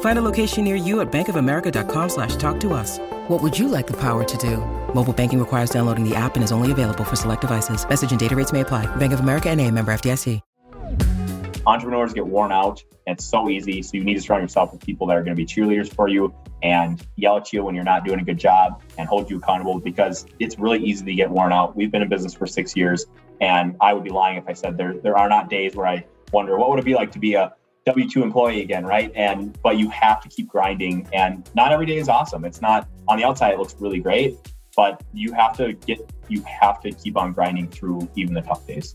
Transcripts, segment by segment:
Find a location near you at bankofamerica.com slash talk to us. What would you like the power to do? Mobile banking requires downloading the app and is only available for select devices. Message and data rates may apply. Bank of America and a member FDIC. entrepreneurs get worn out and it's so easy. So you need to surround yourself with people that are going to be cheerleaders for you and yell at you when you're not doing a good job and hold you accountable because it's really easy to get worn out. We've been in business for six years and I would be lying if I said there there are not days where I wonder what would it be like to be a W2 employee again, right? And but you have to keep grinding and not every day is awesome. It's not on the outside it looks really great, but you have to get you have to keep on grinding through even the tough days.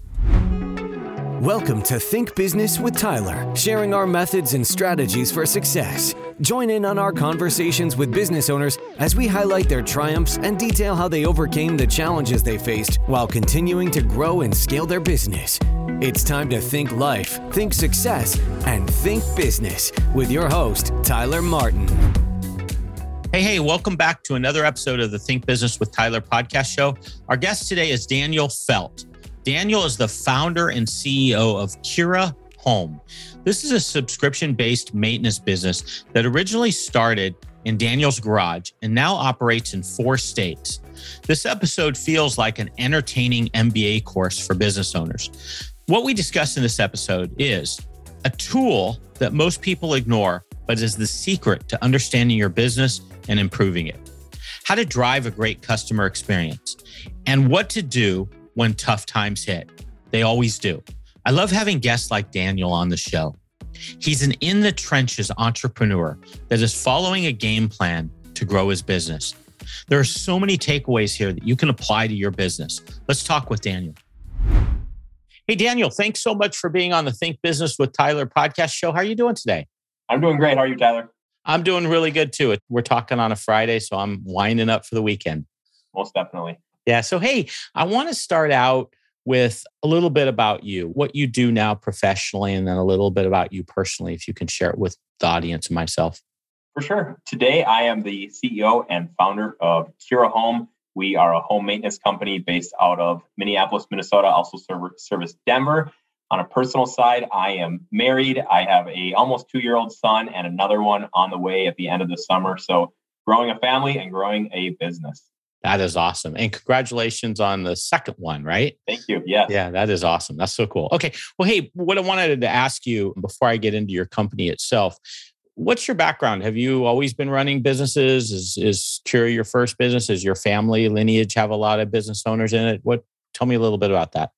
Welcome to Think Business with Tyler, sharing our methods and strategies for success. Join in on our conversations with business owners as we highlight their triumphs and detail how they overcame the challenges they faced while continuing to grow and scale their business. It's time to think life, think success, and think business with your host, Tyler Martin. Hey, hey, welcome back to another episode of the Think Business with Tyler podcast show. Our guest today is Daniel Felt. Daniel is the founder and CEO of Kura Home. This is a subscription based maintenance business that originally started in Daniel's garage and now operates in four states. This episode feels like an entertaining MBA course for business owners. What we discuss in this episode is a tool that most people ignore, but is the secret to understanding your business and improving it. How to drive a great customer experience and what to do when tough times hit. They always do. I love having guests like Daniel on the show. He's an in the trenches entrepreneur that is following a game plan to grow his business. There are so many takeaways here that you can apply to your business. Let's talk with Daniel. Hey, Daniel, thanks so much for being on the Think Business with Tyler podcast show. How are you doing today? I'm doing great. How are you, Tyler? I'm doing really good too. We're talking on a Friday, so I'm winding up for the weekend. Most definitely. Yeah. So, hey, I want to start out with a little bit about you, what you do now professionally, and then a little bit about you personally, if you can share it with the audience and myself. For sure. Today, I am the CEO and founder of Kura Home. We are a home maintenance company based out of Minneapolis, Minnesota, also serve, service Denver. On a personal side, I am married. I have a almost two year old son and another one on the way at the end of the summer. So, growing a family and growing a business. That is awesome. And congratulations on the second one, right? Thank you. Yeah. Yeah, that is awesome. That's so cool. Okay. Well, hey, what I wanted to ask you before I get into your company itself, what's your background? Have you always been running businesses? Is is Kura your first business? Is your family lineage have a lot of business owners in it? What tell me a little bit about that.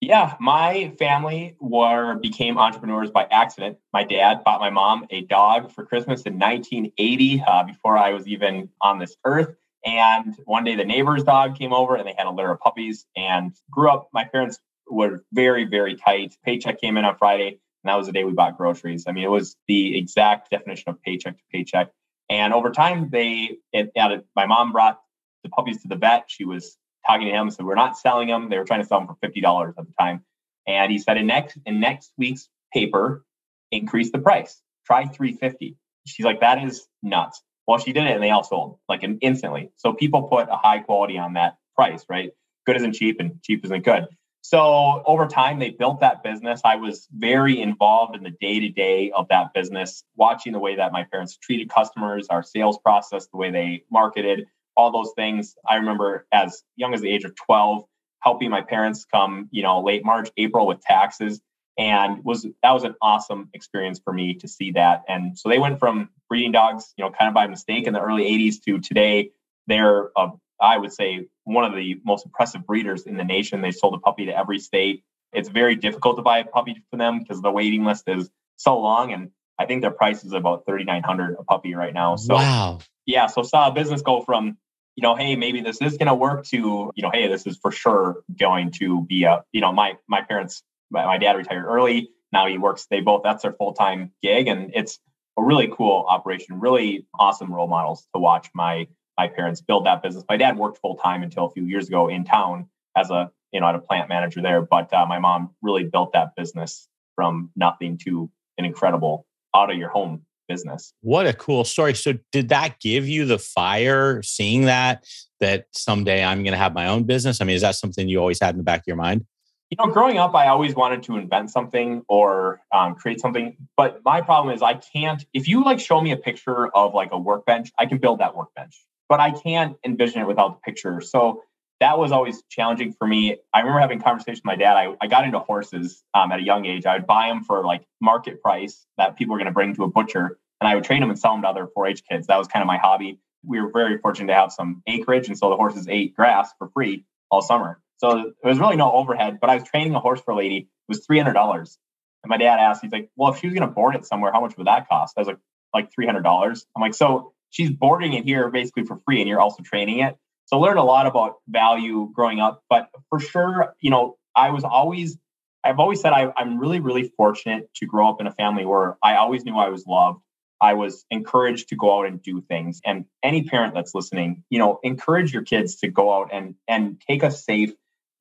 Yeah, my family were became entrepreneurs by accident. My dad bought my mom a dog for Christmas in 1980, uh, before I was even on this earth. And one day the neighbor's dog came over and they had a litter of puppies and grew up. My parents were very, very tight. Paycheck came in on Friday, and that was the day we bought groceries. I mean, it was the exact definition of paycheck to paycheck. And over time, they it added, my mom brought the puppies to the vet. She was talking to him, said, We're not selling them. They were trying to sell them for $50 at the time. And he said, in next in next week's paper, increase the price. Try 350. She's like, that is nuts. Well, she did it and they all sold like instantly. So people put a high quality on that price, right? Good isn't cheap and cheap isn't good. So over time, they built that business. I was very involved in the day to day of that business, watching the way that my parents treated customers, our sales process, the way they marketed, all those things. I remember as young as the age of 12, helping my parents come, you know, late March, April with taxes and was that was an awesome experience for me to see that and so they went from breeding dogs you know kind of by mistake in the early 80s to today they're a, I would say one of the most impressive breeders in the nation. They sold a puppy to every state. It's very difficult to buy a puppy for them because the waiting list is so long. And I think their price is about 3,900 a puppy right now. So wow. Yeah. So saw a business go from, you know, hey, maybe this is going to work to, you know, hey, this is for sure going to be a, you know, my, my parents, my, my dad retired early. Now he works, they both, that's their full-time gig. And it's a really cool operation, really awesome role models to watch my, my parents build that business. My dad worked full time until a few years ago in town as a, you know, at a plant manager there. But uh, my mom really built that business from nothing to an incredible out of your home business. What a cool story. So did that give you the fire seeing that that someday I'm going to have my own business? I mean, is that something you always had in the back of your mind? You know, growing up, I always wanted to invent something or um, create something. But my problem is, I can't. If you like show me a picture of like a workbench, I can build that workbench, but I can't envision it without the picture. So that was always challenging for me. I remember having conversations with my dad. I, I got into horses um, at a young age. I would buy them for like market price that people were going to bring to a butcher, and I would train them and sell them to other 4-H kids. That was kind of my hobby. We were very fortunate to have some acreage, and so the horses ate grass for free all summer. So there was really no overhead. But I was training a horse for a lady. It was three hundred dollars, and my dad asked, he's like, "Well, if she was going to board it somewhere, how much would that cost?" I was like, "Like three hundred dollars." I'm like, "So she's boarding it here basically for free, and you're also training it." So learned a lot about value growing up, but for sure, you know, I was always, I've always said I, I'm really, really fortunate to grow up in a family where I always knew I was loved. I was encouraged to go out and do things. And any parent that's listening, you know, encourage your kids to go out and and take a safe,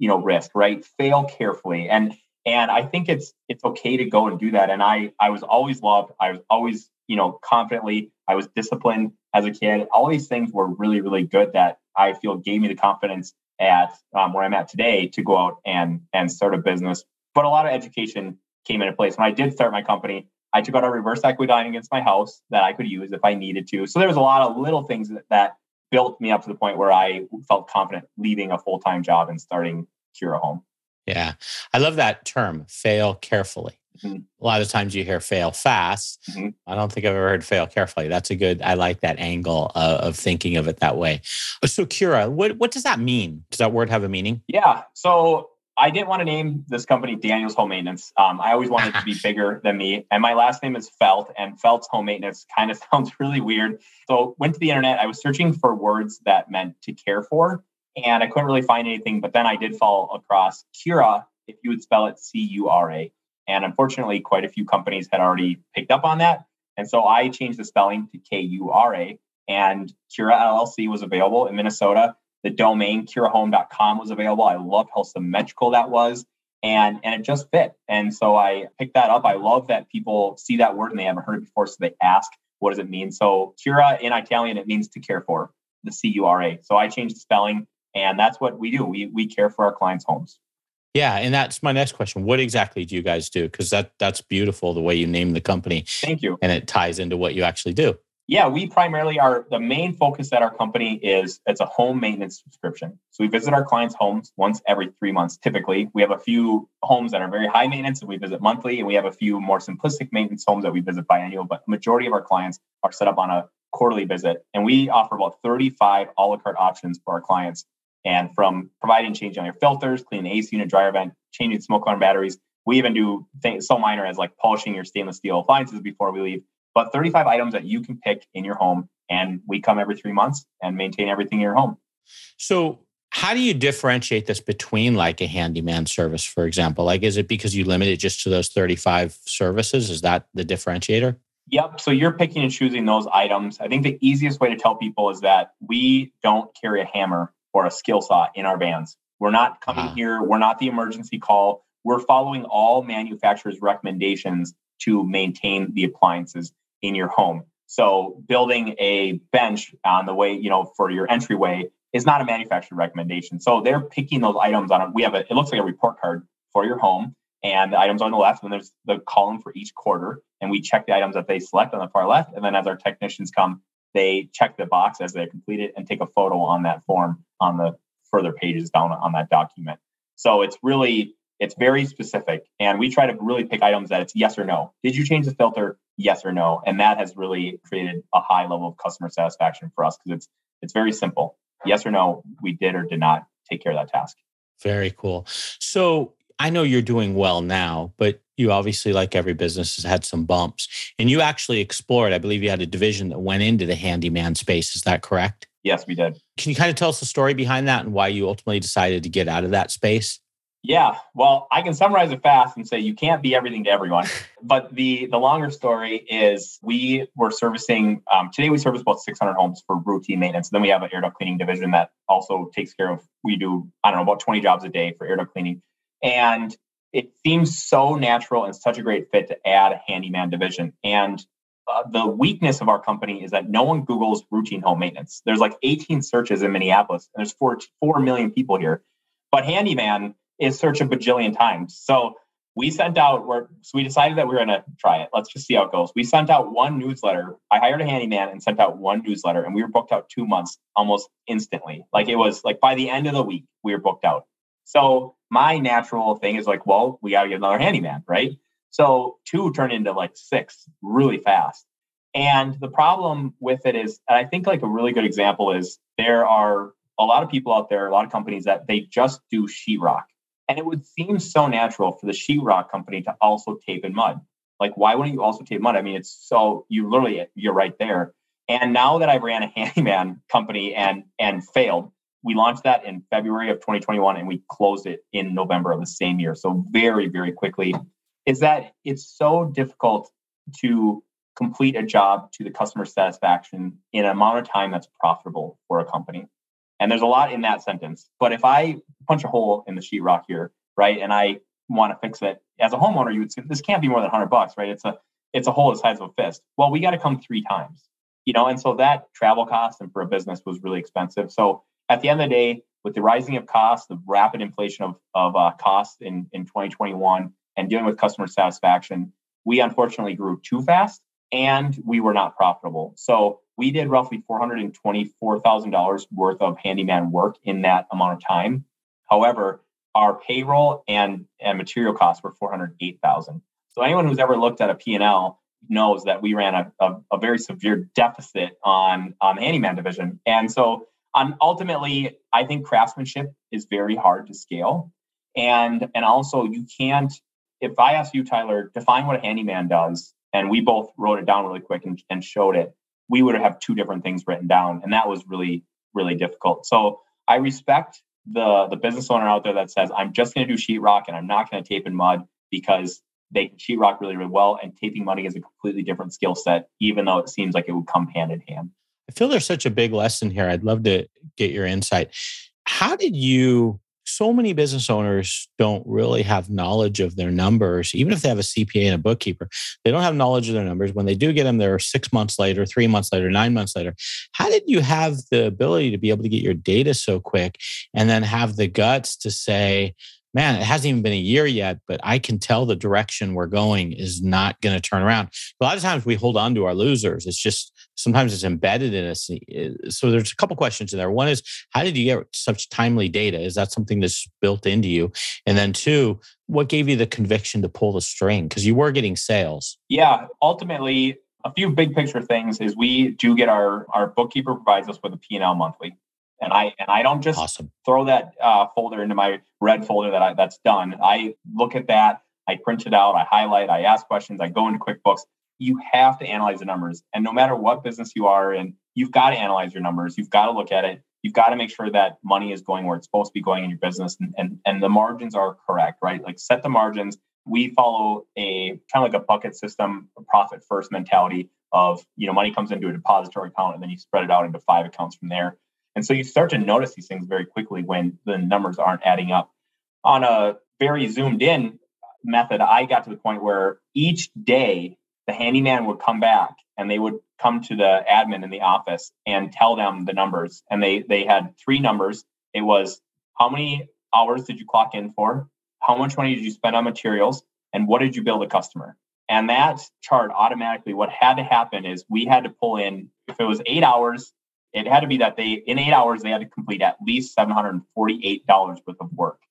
you know, risk, right? Fail carefully. And and I think it's it's okay to go and do that. And I I was always loved. I was always, you know, confidently. I was disciplined as a kid. All these things were really, really good that I feel gave me the confidence at um, where I'm at today to go out and and start a business. But a lot of education came into place when I did start my company. I took out a reverse equity line against my house that I could use if I needed to. So there was a lot of little things that, that built me up to the point where I felt confident leaving a full time job and starting Kura Home. Yeah, I love that term. Fail carefully. Mm-hmm. A lot of times you hear fail fast. Mm-hmm. I don't think I've ever heard fail carefully. That's a good, I like that angle uh, of thinking of it that way. So, Kura, what, what does that mean? Does that word have a meaning? Yeah. So, I didn't want to name this company Daniel's Home Maintenance. Um, I always wanted it to be bigger than me. And my last name is Felt, and Felt's Home Maintenance kind of sounds really weird. So, went to the internet. I was searching for words that meant to care for, and I couldn't really find anything. But then I did fall across Cura, if you would spell it C U R A. And unfortunately, quite a few companies had already picked up on that. And so I changed the spelling to K U R A. And Kura LLC was available in Minnesota. The domain kurahome.com was available. I loved how symmetrical that was. And, and it just fit. And so I picked that up. I love that people see that word and they haven't heard it before. So they ask, what does it mean? So Cura in Italian, it means to care for, the C U R A. So I changed the spelling. And that's what we do. We, we care for our clients' homes. Yeah, and that's my next question. What exactly do you guys do? Because that that's beautiful the way you name the company. Thank you. And it ties into what you actually do. Yeah, we primarily are the main focus at our company is it's a home maintenance subscription. So we visit our clients' homes once every three months. Typically, we have a few homes that are very high maintenance and we visit monthly, and we have a few more simplistic maintenance homes that we visit biannual. But majority of our clients are set up on a quarterly visit, and we offer about 35 a la carte options for our clients and from providing changing your filters, cleaning the AC unit, dryer vent, changing smoke alarm batteries, we even do things so minor as like polishing your stainless steel appliances before we leave. But 35 items that you can pick in your home, and we come every three months and maintain everything in your home. So, how do you differentiate this between like a handyman service, for example? Like, is it because you limit it just to those 35 services? Is that the differentiator? Yep. So you're picking and choosing those items. I think the easiest way to tell people is that we don't carry a hammer or a skill saw in our vans. We're not coming uh-huh. here. We're not the emergency call. We're following all manufacturers' recommendations to maintain the appliances in your home. So building a bench on the way, you know, for your entryway is not a manufacturer recommendation. So they're picking those items on. A, we have a. It looks like a report card for your home, and the items on the left, and there's the column for each quarter, and we check the items that they select on the far left, and then as our technicians come, they check the box as they complete it and take a photo on that form on the further pages down on that document. So it's really it's very specific and we try to really pick items that it's yes or no. Did you change the filter? Yes or no. And that has really created a high level of customer satisfaction for us because it's it's very simple. yes or no, we did or did not take care of that task. Very cool. So I know you're doing well now, but you obviously, like every business, has had some bumps. And you actually explored, I believe you had a division that went into the handyman space. Is that correct? Yes, we did. Can you kind of tell us the story behind that and why you ultimately decided to get out of that space? Yeah, well, I can summarize it fast and say you can't be everything to everyone. but the the longer story is we were servicing um, today. We service about 600 homes for routine maintenance. Then we have an air duct cleaning division that also takes care of. We do I don't know about 20 jobs a day for air duct cleaning, and it seems so natural and such a great fit to add a handyman division. And uh, the weakness of our company is that no one Googles routine home maintenance. There's like 18 searches in Minneapolis. And there's four four million people here, but handyman is search a bajillion times. So we sent out, we so we decided that we were going to try it. Let's just see how it goes. We sent out one newsletter. I hired a handyman and sent out one newsletter, and we were booked out two months almost instantly. Like it was like by the end of the week, we were booked out. So my natural thing is like, well, we got to get another handyman, right? So two turned into like six really fast. And the problem with it is, I think like a really good example is there are a lot of people out there, a lot of companies that they just do sheetrock. And it would seem so natural for the sheetrock company to also tape in mud. Like, why wouldn't you also tape mud? I mean, it's so you literally you're right there. And now that I ran a handyman company and and failed, we launched that in February of 2021 and we closed it in November of the same year. So very, very quickly. Is that it's so difficult to complete a job to the customer satisfaction in an amount of time that's profitable for a company. And there's a lot in that sentence. But if I punch a hole in the sheetrock here, right, and I want to fix it as a homeowner, you would say this can't be more than 100 bucks, right? It's a it's a hole the size of a fist. Well, we got to come three times, you know, and so that travel cost and for a business was really expensive. So at the end of the day, with the rising of costs, the rapid inflation of of uh, costs in in 2021, and dealing with customer satisfaction, we unfortunately grew too fast and we were not profitable. So we did roughly $424,000 worth of handyman work in that amount of time. However, our payroll and, and material costs were 408,000. So anyone who's ever looked at a P&L knows that we ran a, a, a very severe deficit on, on the handyman division. And so um, ultimately, I think craftsmanship is very hard to scale. And, and also you can't, if I ask you, Tyler, define what a handyman does, and we both wrote it down really quick and, and showed it, we would have two different things written down. And that was really, really difficult. So I respect the the business owner out there that says, I'm just going to do sheetrock and I'm not going to tape in mud because they can sheetrock really, really well. And taping money is a completely different skill set, even though it seems like it would come hand in hand. I feel there's such a big lesson here. I'd love to get your insight. How did you so many business owners don't really have knowledge of their numbers, even if they have a CPA and a bookkeeper. They don't have knowledge of their numbers. When they do get them, they're six months later, three months later, nine months later. How did you have the ability to be able to get your data so quick and then have the guts to say, man, it hasn't even been a year yet, but I can tell the direction we're going is not going to turn around. A lot of times we hold on to our losers. It's just sometimes it's embedded in us. So there's a couple questions in there. One is, how did you get such timely data? Is that something that's built into you? And then two, what gave you the conviction to pull the string? Because you were getting sales. Yeah, ultimately, a few big picture things is we do get our our bookkeeper provides us with a P&L monthly and I and I don't just awesome. throw that uh, folder into my red folder that I, that's done. I look at that, I print it out, I highlight, I ask questions, I go into QuickBooks. You have to analyze the numbers, and no matter what business you are in, you've got to analyze your numbers. You've got to look at it. You've got to make sure that money is going where it's supposed to be going in your business, and and, and the margins are correct, right? Like set the margins. We follow a kind of like a bucket system, a profit first mentality of you know money comes into a depository account and then you spread it out into five accounts from there and so you start to notice these things very quickly when the numbers aren't adding up. On a very zoomed in method, I got to the point where each day the handyman would come back and they would come to the admin in the office and tell them the numbers. And they they had three numbers. It was how many hours did you clock in for? How much money did you spend on materials? And what did you bill the customer? And that chart automatically, what had to happen is we had to pull in, if it was eight hours, it had to be that they in eight hours they had to complete at least $748 worth of work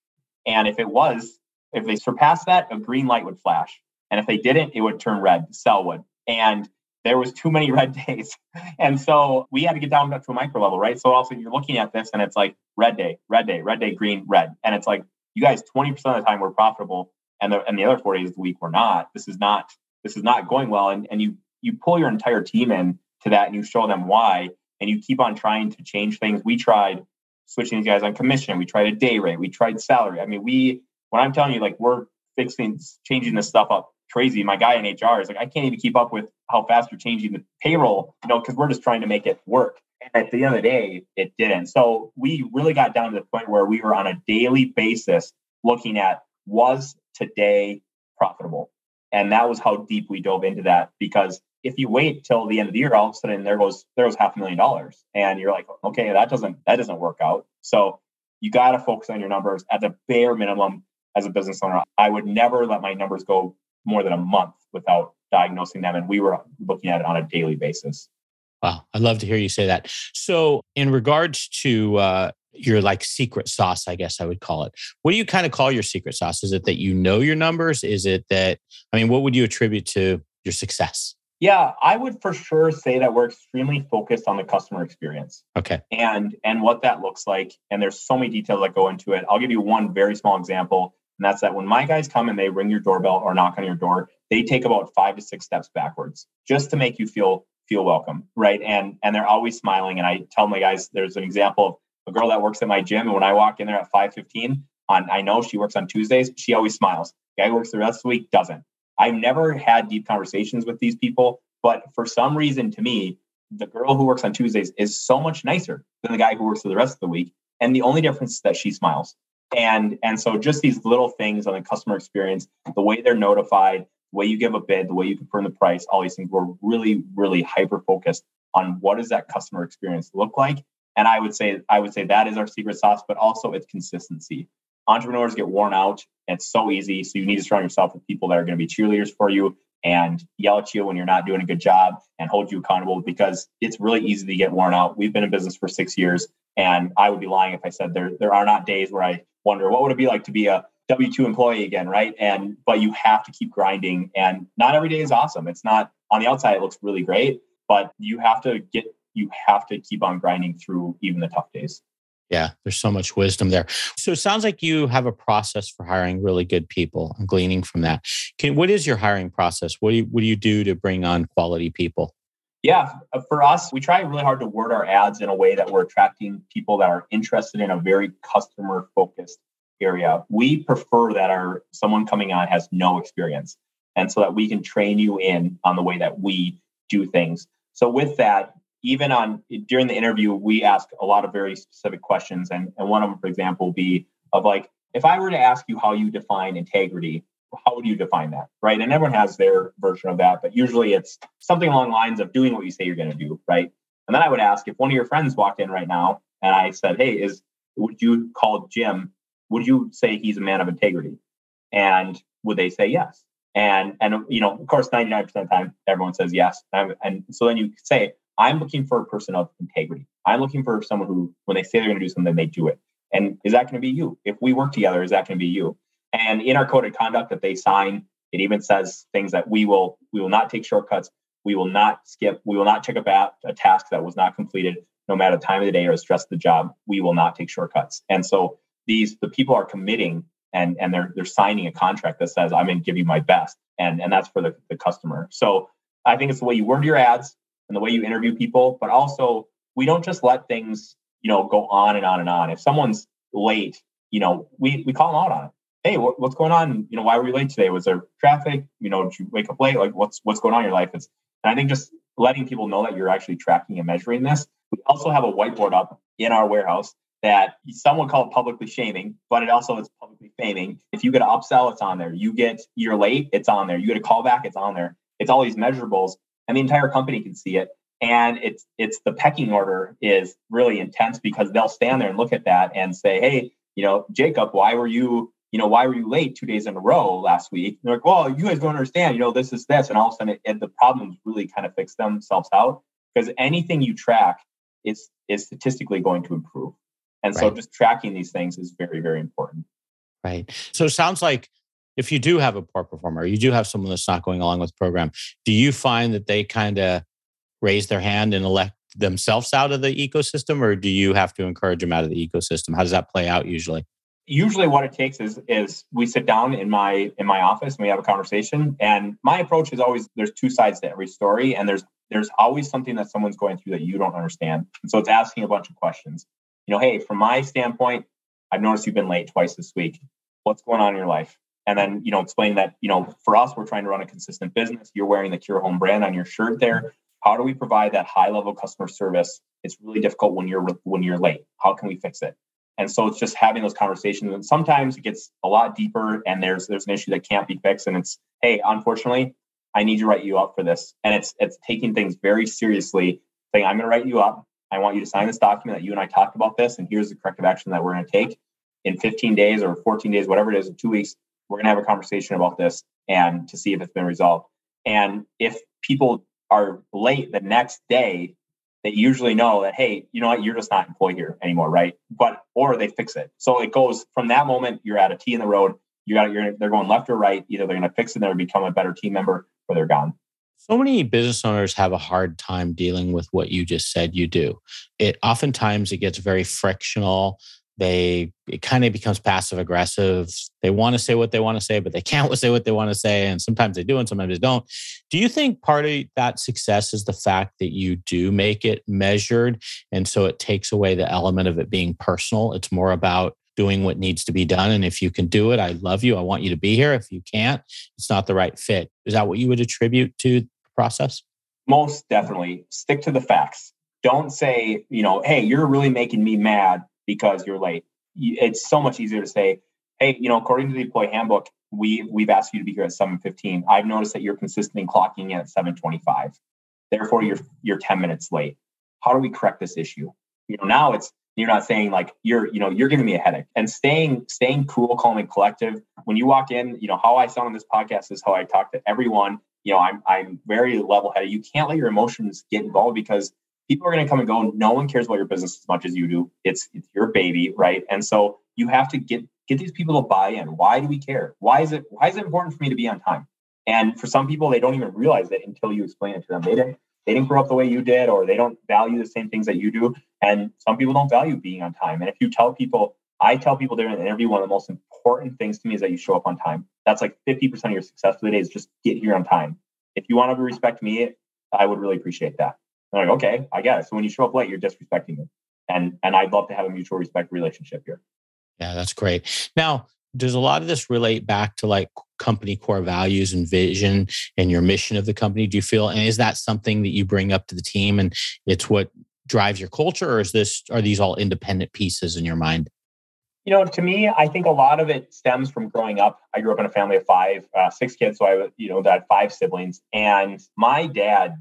and if it was if they surpassed that a green light would flash and if they didn't it would turn red the cell would and there was too many red days. And so we had to get down to a micro level, right? So also you're looking at this and it's like red day, red day, red day, green, red. And it's like you guys 20% of the time were profitable and the and the other four days of the week we're not. This is not this is not going well. And and you you pull your entire team in to that and you show them why and you keep on trying to change things. We tried switching these guys on commission, we tried a day rate, we tried salary. I mean, we when I'm telling you, like we're fixing changing this stuff up crazy. My guy in HR is like, I can't even keep up with how fast you're changing the payroll, you know, because we're just trying to make it work. And at the end of the day, it didn't. So we really got down to the point where we were on a daily basis looking at was today profitable? And that was how deep we dove into that because if you wait till the end of the year, all of a sudden there goes there goes half a million dollars. And you're like, okay, that doesn't that doesn't work out. So you got to focus on your numbers at the bare minimum as a business owner. I would never let my numbers go more than a month without diagnosing them. And we were looking at it on a daily basis. Wow. I'd love to hear you say that. So, in regards to uh, your like secret sauce, I guess I would call it, what do you kind of call your secret sauce? Is it that you know your numbers? Is it that, I mean, what would you attribute to your success? Yeah, I would for sure say that we're extremely focused on the customer experience. Okay. And and what that looks like. And there's so many details that go into it. I'll give you one very small example. And that's that when my guys come and they ring your doorbell or knock on your door, they take about five to six steps backwards just to make you feel feel welcome, right? And and they're always smiling. And I tell my guys, there's an example of a girl that works at my gym, and when I walk in there at 5:15, on I know she works on Tuesdays, she always smiles. The guy who works the rest of the week doesn't. I've never had deep conversations with these people, but for some reason, to me, the girl who works on Tuesdays is so much nicer than the guy who works for the rest of the week. And the only difference is that she smiles. And and so just these little things on the customer experience, the way they're notified, the way you give a bid, the way you confirm the price, all these things, we're really, really hyper focused on what does that customer experience look like. And I would say, I would say that is our secret sauce, but also it's consistency. Entrepreneurs get worn out. It's so easy. So you need to surround yourself with people that are going to be cheerleaders for you and yell at you when you're not doing a good job and hold you accountable because it's really easy to get worn out. We've been in business for six years, and I would be lying if I said there there are not days where I wonder what would it be like to be a W two employee again, right? And but you have to keep grinding, and not every day is awesome. It's not on the outside; it looks really great, but you have to get you have to keep on grinding through even the tough days. Yeah, there's so much wisdom there. So it sounds like you have a process for hiring really good people. I'm gleaning from that. Can, what is your hiring process? What do you, what do you do to bring on quality people? Yeah, uh, for us, we try really hard to word our ads in a way that we're attracting people that are interested in a very customer focused area. We prefer that our someone coming on has no experience, and so that we can train you in on the way that we do things. So with that, even on during the interview, we ask a lot of very specific questions, and and one of them, for example, will be of like, if I were to ask you how you define integrity, how would you define that, right? And everyone has their version of that, but usually it's something along lines of doing what you say you're going to do, right? And then I would ask if one of your friends walked in right now and I said, "Hey, is would you call Jim? Would you say he's a man of integrity?" And would they say yes? And and you know, of course, 99% of the time, everyone says yes. And, and so then you say, I'm looking for a person of integrity. I'm looking for someone who, when they say they're going to do something, they do it. And is that going to be you? If we work together, is that going to be you? And in our code of conduct that they sign, it even says things that we will we will not take shortcuts. We will not skip. We will not check about a task that was not completed, no matter the time of the day or the stress of the job. We will not take shortcuts. And so these the people are committing and and they're they're signing a contract that says I'm going to give you my best, and and that's for the, the customer. So I think it's the way you word your ads and the way you interview people, but also we don't just let things, you know, go on and on and on. If someone's late, you know, we we call them out on it. Hey, what, what's going on? You know, why were you late today? Was there traffic? You know, did you wake up late? Like, what's what's going on in your life? It's and I think just letting people know that you're actually tracking and measuring this. We also have a whiteboard up in our warehouse that some would call it publicly shaming, but it also is publicly faming. If you get an upsell, it's on there. You get you're late, it's on there. You get a callback, it's on there. It's all these measurables and the entire company can see it. And it's it's the pecking order is really intense because they'll stand there and look at that and say, hey, you know, Jacob, why were you, you know, why were you late two days in a row last week? And they're like, well, you guys don't understand, you know, this is this, and all of a sudden, it, it, the problems really kind of fix themselves out because anything you track is is statistically going to improve, and right. so just tracking these things is very very important. Right. So it sounds like if you do have a poor performer, you do have someone that's not going along with the program, do you find that they kind of raise their hand and elect themselves out of the ecosystem, or do you have to encourage them out of the ecosystem? How does that play out usually? Usually, what it takes is is we sit down in my in my office and we have a conversation. And my approach is always there's two sides to every story, and there's there's always something that someone's going through that you don't understand. And so it's asking a bunch of questions. You know, hey, from my standpoint, I've noticed you've been late twice this week. What's going on in your life? And then, you know, explain that, you know, for us, we're trying to run a consistent business. You're wearing the Kura Home brand on your shirt there. How do we provide that high level customer service? It's really difficult when you're when you're late. How can we fix it? And so it's just having those conversations. And sometimes it gets a lot deeper and there's there's an issue that can't be fixed. And it's, hey, unfortunately, I need to write you up for this. And it's it's taking things very seriously, saying, I'm gonna write you up. I want you to sign this document that you and I talked about this, and here's the corrective action that we're gonna take in 15 days or 14 days, whatever it is, in two weeks, we're gonna have a conversation about this and to see if it's been resolved. And if people are late the next day, they usually know that, hey, you know what, you're just not employed here anymore, right? But or they fix it. So it goes from that moment, you're at a T in the road, you got you're they're going left or right. Either they're gonna fix it they're become a better team member or they're gone. So many business owners have a hard time dealing with what you just said you do. It oftentimes it gets very frictional they it kind of becomes passive aggressive they want to say what they want to say but they can't say what they want to say and sometimes they do and sometimes they don't. Do you think part of that success is the fact that you do make it measured and so it takes away the element of it being personal? It's more about doing what needs to be done and if you can do it i love you i want you to be here. If you can't it's not the right fit. Is that what you would attribute to the process? Most definitely. Stick to the facts. Don't say you know hey you're really making me mad because you're late. It's so much easier to say, hey, you know, according to the employee handbook, we we've asked you to be here at 7:15. I've noticed that you're consistently clocking in at 7:25. Therefore, you're you're 10 minutes late. How do we correct this issue? You know, now it's you're not saying like you're you know you're giving me a headache and staying staying cool calm and collective when you walk in you know how i sound on this podcast is how i talk to everyone you know i'm i'm very level headed you can't let your emotions get involved because people are going to come and go. No one cares about your business as much as you do. It's it's your baby, right? And so you have to get get these people to buy in. Why do we care? Why is it why is it important for me to be on time? And for some people, they don't even realize it until you explain it to them. They didn't they didn't grow up the way you did, or they don't value the same things that you do. And some people don't value being on time. And if you tell people, I tell people during an interview, one of the most important things to me is that you show up on time. That's like 50% of your success for the day is just get here on time. If you want to respect me, I would really appreciate that. I'm like, okay, I guess. So when you show up late, you're disrespecting me. And and I'd love to have a mutual respect relationship here. Yeah, that's great. Now, does a lot of this relate back to like company core values and vision and your mission of the company? Do you feel and is that something that you bring up to the team and it's what drives your culture, or is this are these all independent pieces in your mind? You know, to me, I think a lot of it stems from growing up. I grew up in a family of five, uh, six kids, so I, you know, that five siblings, and my dad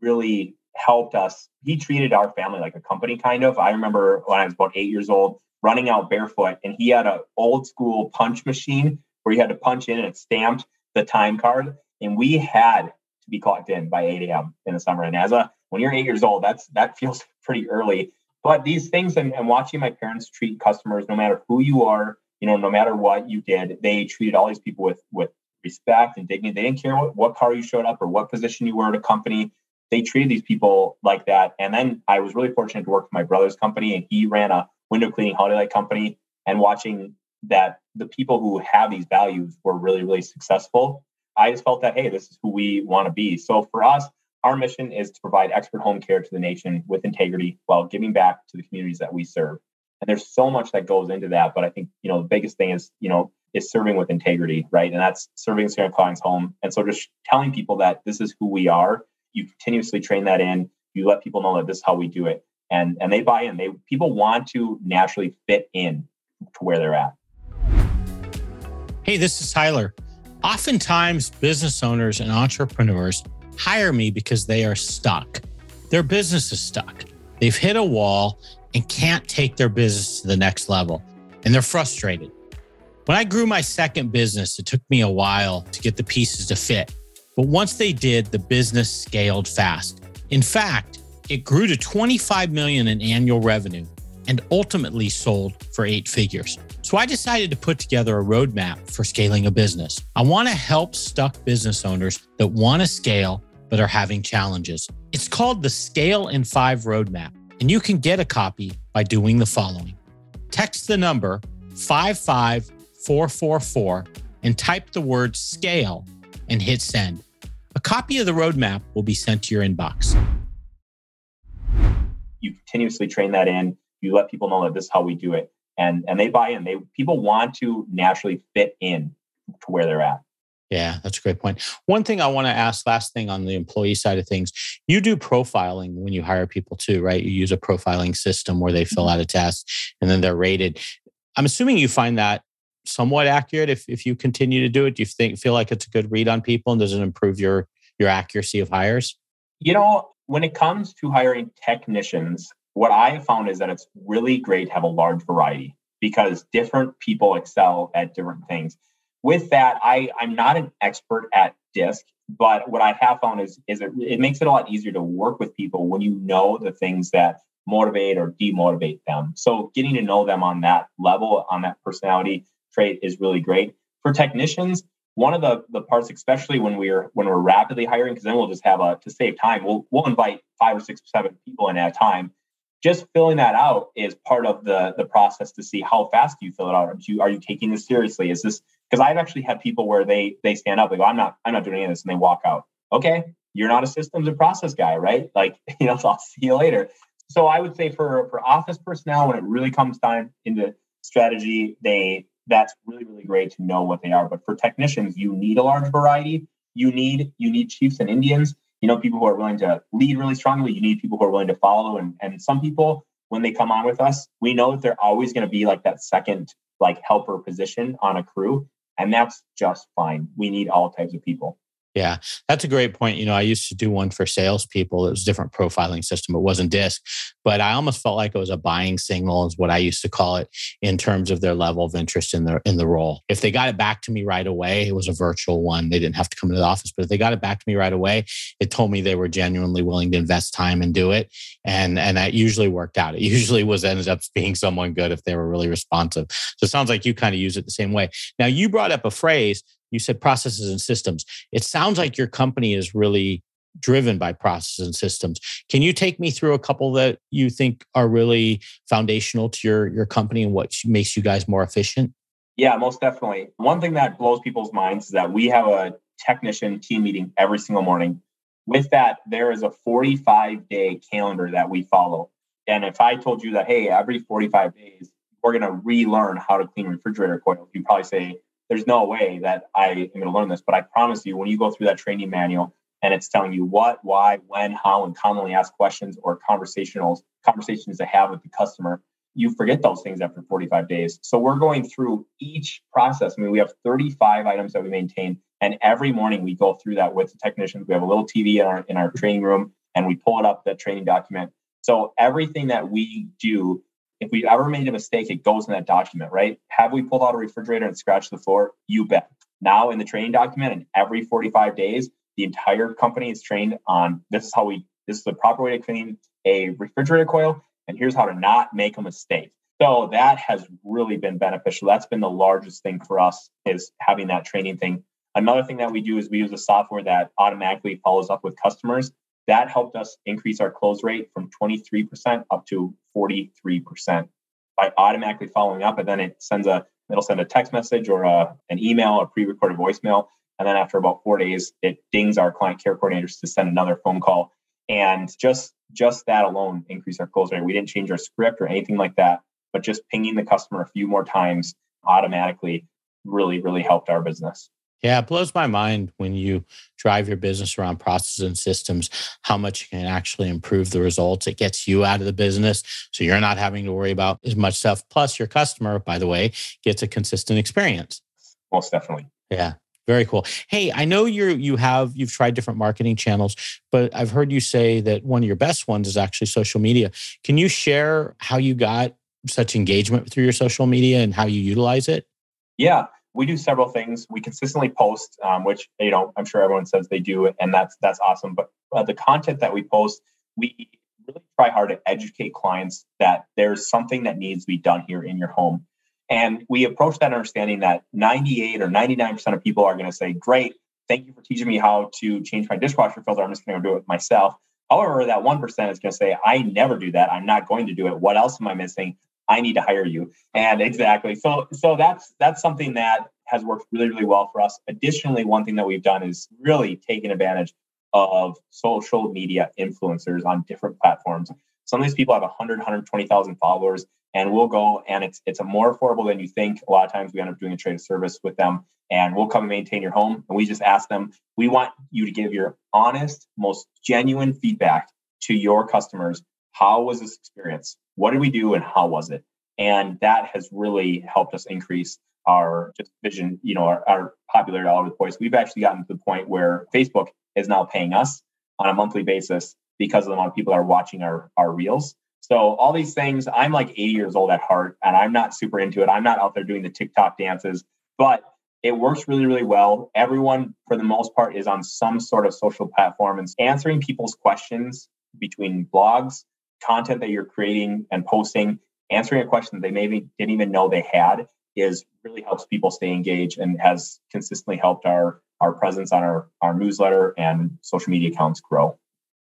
really helped us. He treated our family like a company, kind of. I remember when I was about eight years old, running out barefoot, and he had an old school punch machine where you had to punch in and it stamped the time card, and we had to be clocked in by 8 a.m. in the summer. And as a when you're eight years old, that's that feels pretty early. But these things and, and watching my parents treat customers, no matter who you are, you know, no matter what you did, they treated all these people with with respect and dignity. They didn't care what, what car you showed up or what position you were at a company they treated these people like that. And then I was really fortunate to work for my brother's company, and he ran a window cleaning holiday light company. And watching that the people who have these values were really, really successful, I just felt that, hey, this is who we want to be. So for us, our mission is to provide expert home care to the nation with integrity while giving back to the communities that we serve. And there's so much that goes into that. But I think, you know, the biggest thing is, you know, is serving with integrity, right? And that's serving Sarah client's home. And so just telling people that this is who we are you continuously train that in. You let people know that this is how we do it, and and they buy in. They people want to naturally fit in to where they're at. Hey, this is Tyler. Oftentimes, business owners and entrepreneurs hire me because they are stuck. Their business is stuck. They've hit a wall and can't take their business to the next level, and they're frustrated. When I grew my second business, it took me a while to get the pieces to fit. But once they did, the business scaled fast. In fact, it grew to 25 million in annual revenue and ultimately sold for eight figures. So I decided to put together a roadmap for scaling a business. I want to help stuck business owners that want to scale but are having challenges. It's called the Scale in 5 Roadmap, and you can get a copy by doing the following. Text the number 55444 and type the word scale and hit send. A copy of the roadmap will be sent to your inbox. You continuously train that in. You let people know that this is how we do it and and they buy in. They people want to naturally fit in to where they're at. Yeah, that's a great point. One thing I want to ask, last thing on the employee side of things, you do profiling when you hire people too, right? You use a profiling system where they fill mm-hmm. out a test and then they're rated. I'm assuming you find that somewhat accurate if, if you continue to do it. Do you think feel like it's a good read on people and does it improve your your accuracy of hires? You know, when it comes to hiring technicians, what I have found is that it's really great to have a large variety because different people excel at different things. With that, I, I'm not an expert at DISC, but what I have found is, is it, it makes it a lot easier to work with people when you know the things that motivate or demotivate them. So getting to know them on that level, on that personality trait is really great. For technicians, one of the, the parts, especially when we're when we're rapidly hiring, because then we'll just have a to save time, we'll we'll invite five or six or seven people in at a time just filling that out is part of the the process to see how fast you fill it out. Are you are you taking this seriously? Is this because I've actually had people where they they stand up, they go, I'm not I'm not doing any of this, and they walk out. Okay, you're not a systems and process guy, right? Like, you know, I'll see you later. So I would say for for office personnel, when it really comes down into strategy, they that's really really great to know what they are. But for technicians, you need a large variety. You need you need chiefs and Indians you know people who are willing to lead really strongly. You need people who are willing to follow. And and some people when they come on with us we know that they're always going to be like that second like helper position on a crew. And that's just fine. We need all types of people yeah, that's a great point. You know, I used to do one for salespeople. It was a different profiling system. It wasn't DISC, but I almost felt like it was a buying signal, is what I used to call it, in terms of their level of interest in the in the role. If they got it back to me right away, it was a virtual one. They didn't have to come into the office, but if they got it back to me right away, it told me they were genuinely willing to invest time and do it. And and that usually worked out. It usually was ended up being someone good if they were really responsive. So it sounds like you kind of use it the same way. Now you brought up a phrase you said processes and systems. It sounds like your company is really driven by processes and systems. Can you take me through a couple that you think are really foundational to your your company and what makes you guys more efficient? Yeah, most definitely. One thing that blows people's minds is that we have a technician team meeting every single morning. With that, there is a 45 day calendar that we follow. And if I told you that, hey, every 45 days, we're going to relearn how to clean refrigerator coils, you'd probably say, there's no way that I am going to learn this. But I promise you, when you go through that training manual and it's telling you what, why, when, how, and commonly asked questions or conversational conversations to have with the customer, you forget those things after 45 days. So we're going through each process. I mean, we have 35 items that we maintain, and every morning we go through that with the technicians. We have a little TV in our in our training room, and we pull it up that training document. So everything that we do if we ever made a mistake, it goes in that document, right? Have we pulled out a refrigerator and scratched the floor? You bet. Now in the training document, and every 45 days, the entire company is trained on this is how we this is the proper way to clean a refrigerator coil, and here's how to not make a mistake. So that has really been beneficial. That's been the largest thing for us is having that training thing. Another thing that we do is we use a software that automatically follows up with customers that helped us increase our close rate from 23% up to 43% by automatically following up. And then it sends a, it'll send a text message or a, an email, a pre-recorded voicemail. And then after about four days, it dings our client care coordinators to send another phone call. And just just that alone increased our close rate. We didn't change our script or anything like that, but just pinging the customer a few more times automatically really, really helped our business. Yeah, it blows my mind when you drive your business around processes and systems, how much you can actually improve the results. It gets you out of the business. So you're not having to worry about as much stuff. Plus, your customer, by the way, gets a consistent experience. Most definitely. Yeah. Very cool. Hey, I know you're you have you've tried different marketing channels, but I've heard you say that one of your best ones is actually social media. Can you share how you got such engagement through your social media and how you utilize it? Yeah we do several things. We consistently post, um, which you know I'm sure everyone says they do, and that's that's awesome. But uh, the content that we post, we really try hard to educate clients that there's something that needs to be done here in your home. And we approach that understanding that 98 or 99% of people are going to say, Great, thank you for teaching me how to change my dishwasher filter. I'm just going to do it myself. However, that 1% is going to say, I never do that. I'm not going to do it. What else am I missing? I need to hire you. And exactly. So so that's that's something that has worked really, really well for us. Additionally, one thing that we've done is really taken advantage of social media influencers on different platforms. Some of these people have 100, 120,000 followers, and we'll go and it's it's a more affordable than you think. A lot of times we end up doing a trade of service with them, and we'll come and maintain your home. And we just ask them, we want you to give your honest, most genuine feedback to your customers. How was this experience? What did we do, and how was it? And that has really helped us increase our just vision, you know, our, our popularity all over the place. We've actually gotten to the point where Facebook is now paying us on a monthly basis because of the amount of people that are watching our, our reels. So all these things, I'm like 80 years old at heart and I'm not super into it. I'm not out there doing the TikTok dances, but it works really, really well. Everyone, for the most part, is on some sort of social platform and answering people's questions between blogs, content that you're creating and posting, answering a question that they maybe didn't even know they had is really helps people stay engaged and has consistently helped our our presence on our our newsletter and social media accounts grow.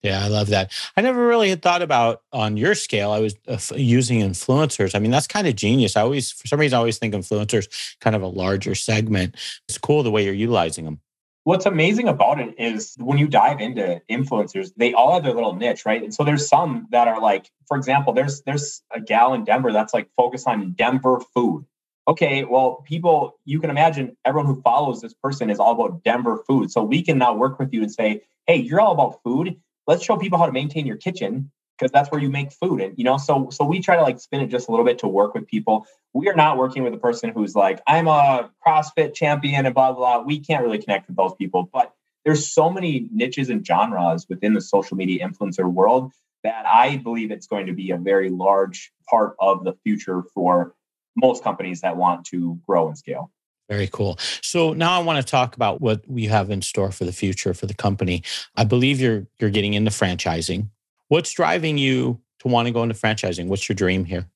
Yeah, I love that. I never really had thought about on your scale. I was uh, using influencers. I mean, that's kind of genius. I always, for some reason, I always think influencers kind of a larger segment. It's cool the way you're utilizing them. What's amazing about it is when you dive into influencers, they all have their little niche, right? And so there's some that are like, for example, there's there's a gal in Denver that's like focused on Denver food okay, well, people, you can imagine everyone who follows this person is all about Denver food. So we can now work with you and say, hey, you're all about food. Let's show people how to maintain your kitchen because that's where you make food. And you know, so so we try to like spin it just a little bit to work with people. We are not working with a person who's like, I'm a CrossFit champion and blah blah. blah. We can't really connect with those people. But there's so many niches and genres within the social media influencer world that I believe it's going to be a very large part of the future for most companies that want to grow and scale. Very cool. So now I want to talk about what we have in store for the future for the company. I believe you're you're getting into franchising. What's driving you to want to go into franchising? What's your dream here?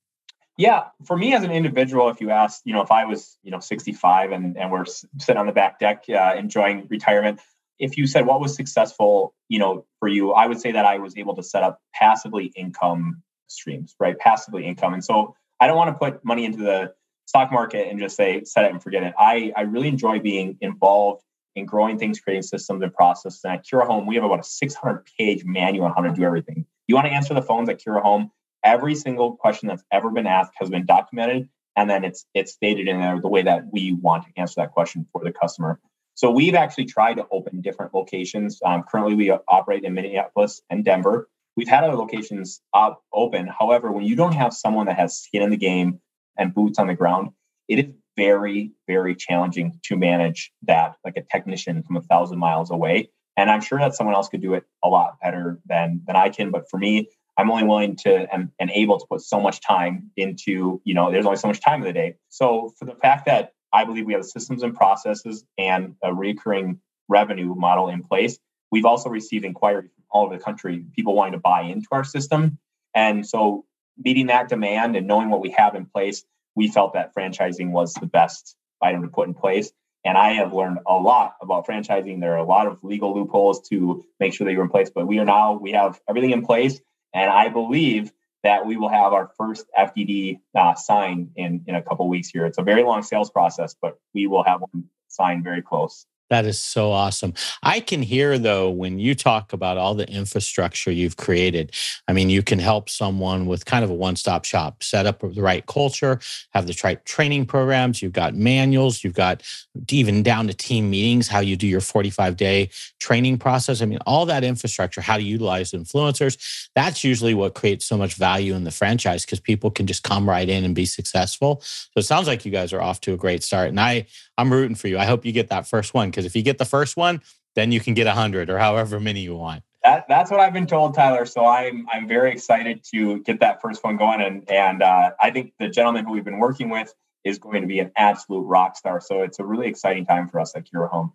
Yeah, for me as an individual, if you ask, you know, if I was, you know, 65 and and we're sitting on the back deck uh, enjoying retirement, if you said what was successful, you know, for you, I would say that I was able to set up passively income streams, right? Passively income, and so I don't want to put money into the stock market and just say set it and forget it. I, I really enjoy being involved in growing things, creating systems and processes. And at Kura Home, we have about a 600 page manual on how to do everything. You want to answer the phones at Kura Home, every single question that's ever been asked has been documented, and then it's it's stated in there the way that we want to answer that question for the customer. So we've actually tried to open different locations. Um, currently, we operate in Minneapolis and Denver. We've had other locations up open. However, when you don't have someone that has skin in the game and boots on the ground, it is very, very challenging to manage that like a technician from a thousand miles away. And I'm sure that someone else could do it a lot better than than I can. But for me, I'm only willing to and, and able to put so much time into, you know, there's only so much time in the day. So for the fact that I believe we have systems and processes and a recurring revenue model in place, we've also received inquiries from all over the country, people wanting to buy into our system. And so, meeting that demand and knowing what we have in place, we felt that franchising was the best item to put in place. And I have learned a lot about franchising. There are a lot of legal loopholes to make sure that you're in place, but we are now, we have everything in place. And I believe that we will have our first FDD uh, signed in, in a couple weeks here. It's a very long sales process, but we will have one signed very close. That is so awesome. I can hear though when you talk about all the infrastructure you've created. I mean, you can help someone with kind of a one-stop shop, set up the right culture, have the right training programs, you've got manuals, you've got even down to team meetings, how you do your 45-day training process. I mean, all that infrastructure, how to utilize influencers, that's usually what creates so much value in the franchise because people can just come right in and be successful. So it sounds like you guys are off to a great start. And I I'm rooting for you. I hope you get that first one because if you get the first one, then you can get a hundred or however many you want. That, that's what I've been told, Tyler. So I'm I'm very excited to get that first one going, and and uh, I think the gentleman who we've been working with is going to be an absolute rock star. So it's a really exciting time for us at Kura Home.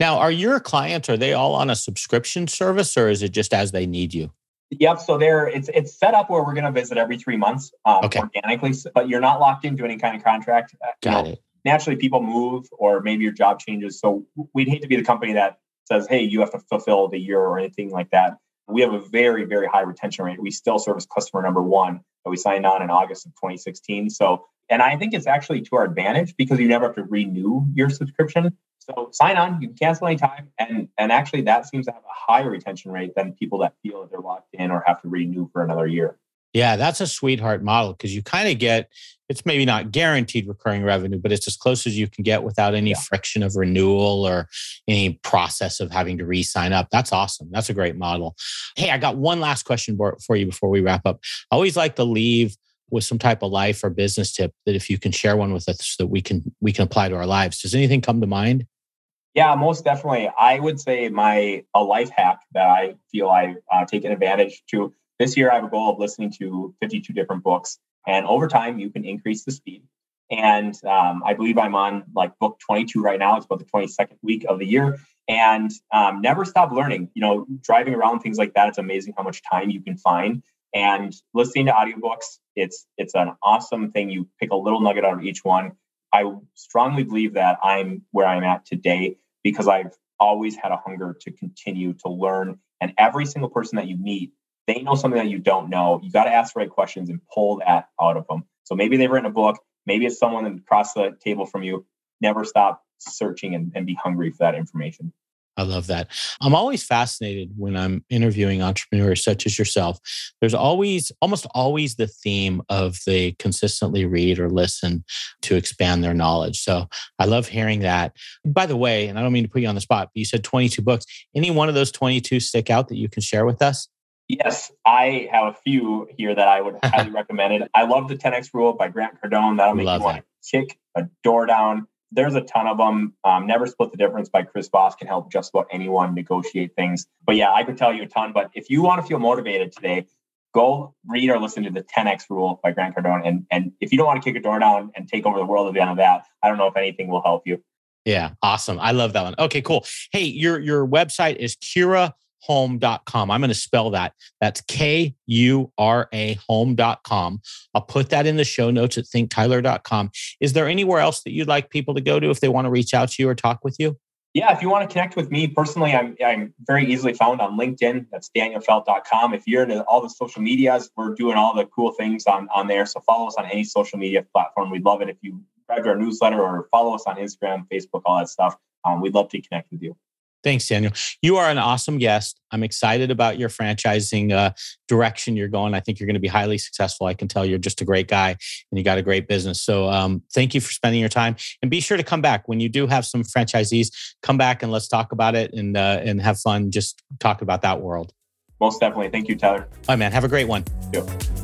Now, are your clients are they all on a subscription service, or is it just as they need you? Yep. So there, it's it's set up where we're going to visit every three months um, Okay. organically, but you're not locked into any kind of contract. Uh, you Got know, it. Naturally, people move, or maybe your job changes. So we'd hate to be the company that says, "Hey, you have to fulfill the year" or anything like that. We have a very, very high retention rate. We still service customer number one that we signed on in August of 2016. So, and I think it's actually to our advantage because you never have to renew your subscription. So sign on, you can cancel anytime. And and actually that seems to have a higher retention rate than people that feel that they're locked in or have to renew for another year. Yeah, that's a sweetheart model because you kind of get it's maybe not guaranteed recurring revenue, but it's as close as you can get without any Yeah. friction of renewal or any process of having to re-sign up. That's awesome. That's a great model. Hey, I got one last question for for you before we wrap up. I always like to leave with some type of life or business tip that if you can share one with us so that we can we can apply to our lives. Does anything come to mind? Yeah, most definitely. I would say my a life hack that I feel I've uh, taken advantage to this year. I have a goal of listening to 52 different books, and over time, you can increase the speed. And um, I believe I'm on like book 22 right now. It's about the 22nd week of the year, and um, never stop learning. You know, driving around things like that. It's amazing how much time you can find. And listening to audiobooks, it's it's an awesome thing. You pick a little nugget out of each one. I strongly believe that I'm where I'm at today because I've always had a hunger to continue to learn. And every single person that you meet, they know something that you don't know. You got to ask the right questions and pull that out of them. So maybe they've written a book, maybe it's someone across the table from you. Never stop searching and, and be hungry for that information. I love that. I'm always fascinated when I'm interviewing entrepreneurs such as yourself. There's always, almost always, the theme of they consistently read or listen to expand their knowledge. So I love hearing that. By the way, and I don't mean to put you on the spot, but you said 22 books. Any one of those 22 stick out that you can share with us? Yes, I have a few here that I would highly recommend it. I love the 10x rule by Grant Cardone. That'll make Love you want to kick a door down. There's a ton of them. Um, Never Split the Difference by Chris Voss can help just about anyone negotiate things. But yeah, I could tell you a ton. But if you want to feel motivated today, go read or listen to the 10x rule by Grant Cardone. And and if you don't want to kick a door down and take over the world at the end of that, I don't know if anything will help you. Yeah, awesome. I love that one. Okay, cool. Hey, your your website is kurahome.com. I'm going to spell that. That's K U R A home.com. I'll put that in the show notes at thinktyler.com. Is there anywhere else that you'd like people to go to if they want to reach out to you or talk with you? Yeah, if you want to connect with me personally, I'm I'm very easily found on LinkedIn. That's danielfelt.com. If you're into all the social medias, we're doing all the cool things on, on there. So follow us on any social media platform. We'd love it if you subscribe to our newsletter or follow us on Instagram, Facebook, all that stuff. Um, we'd love to connect with you. Thanks, Daniel. You are an awesome guest. I'm excited about your franchising uh, direction you're going. I think you're going to be highly successful. I can tell you're just a great guy and you got a great business. So um, thank you for spending your time and be sure to come back when you do have some franchisees. Come back and let's talk about it and uh, and have fun. Just talk about that world. Most definitely. Thank you, Tyler. All right, man. Have a great one. Yep.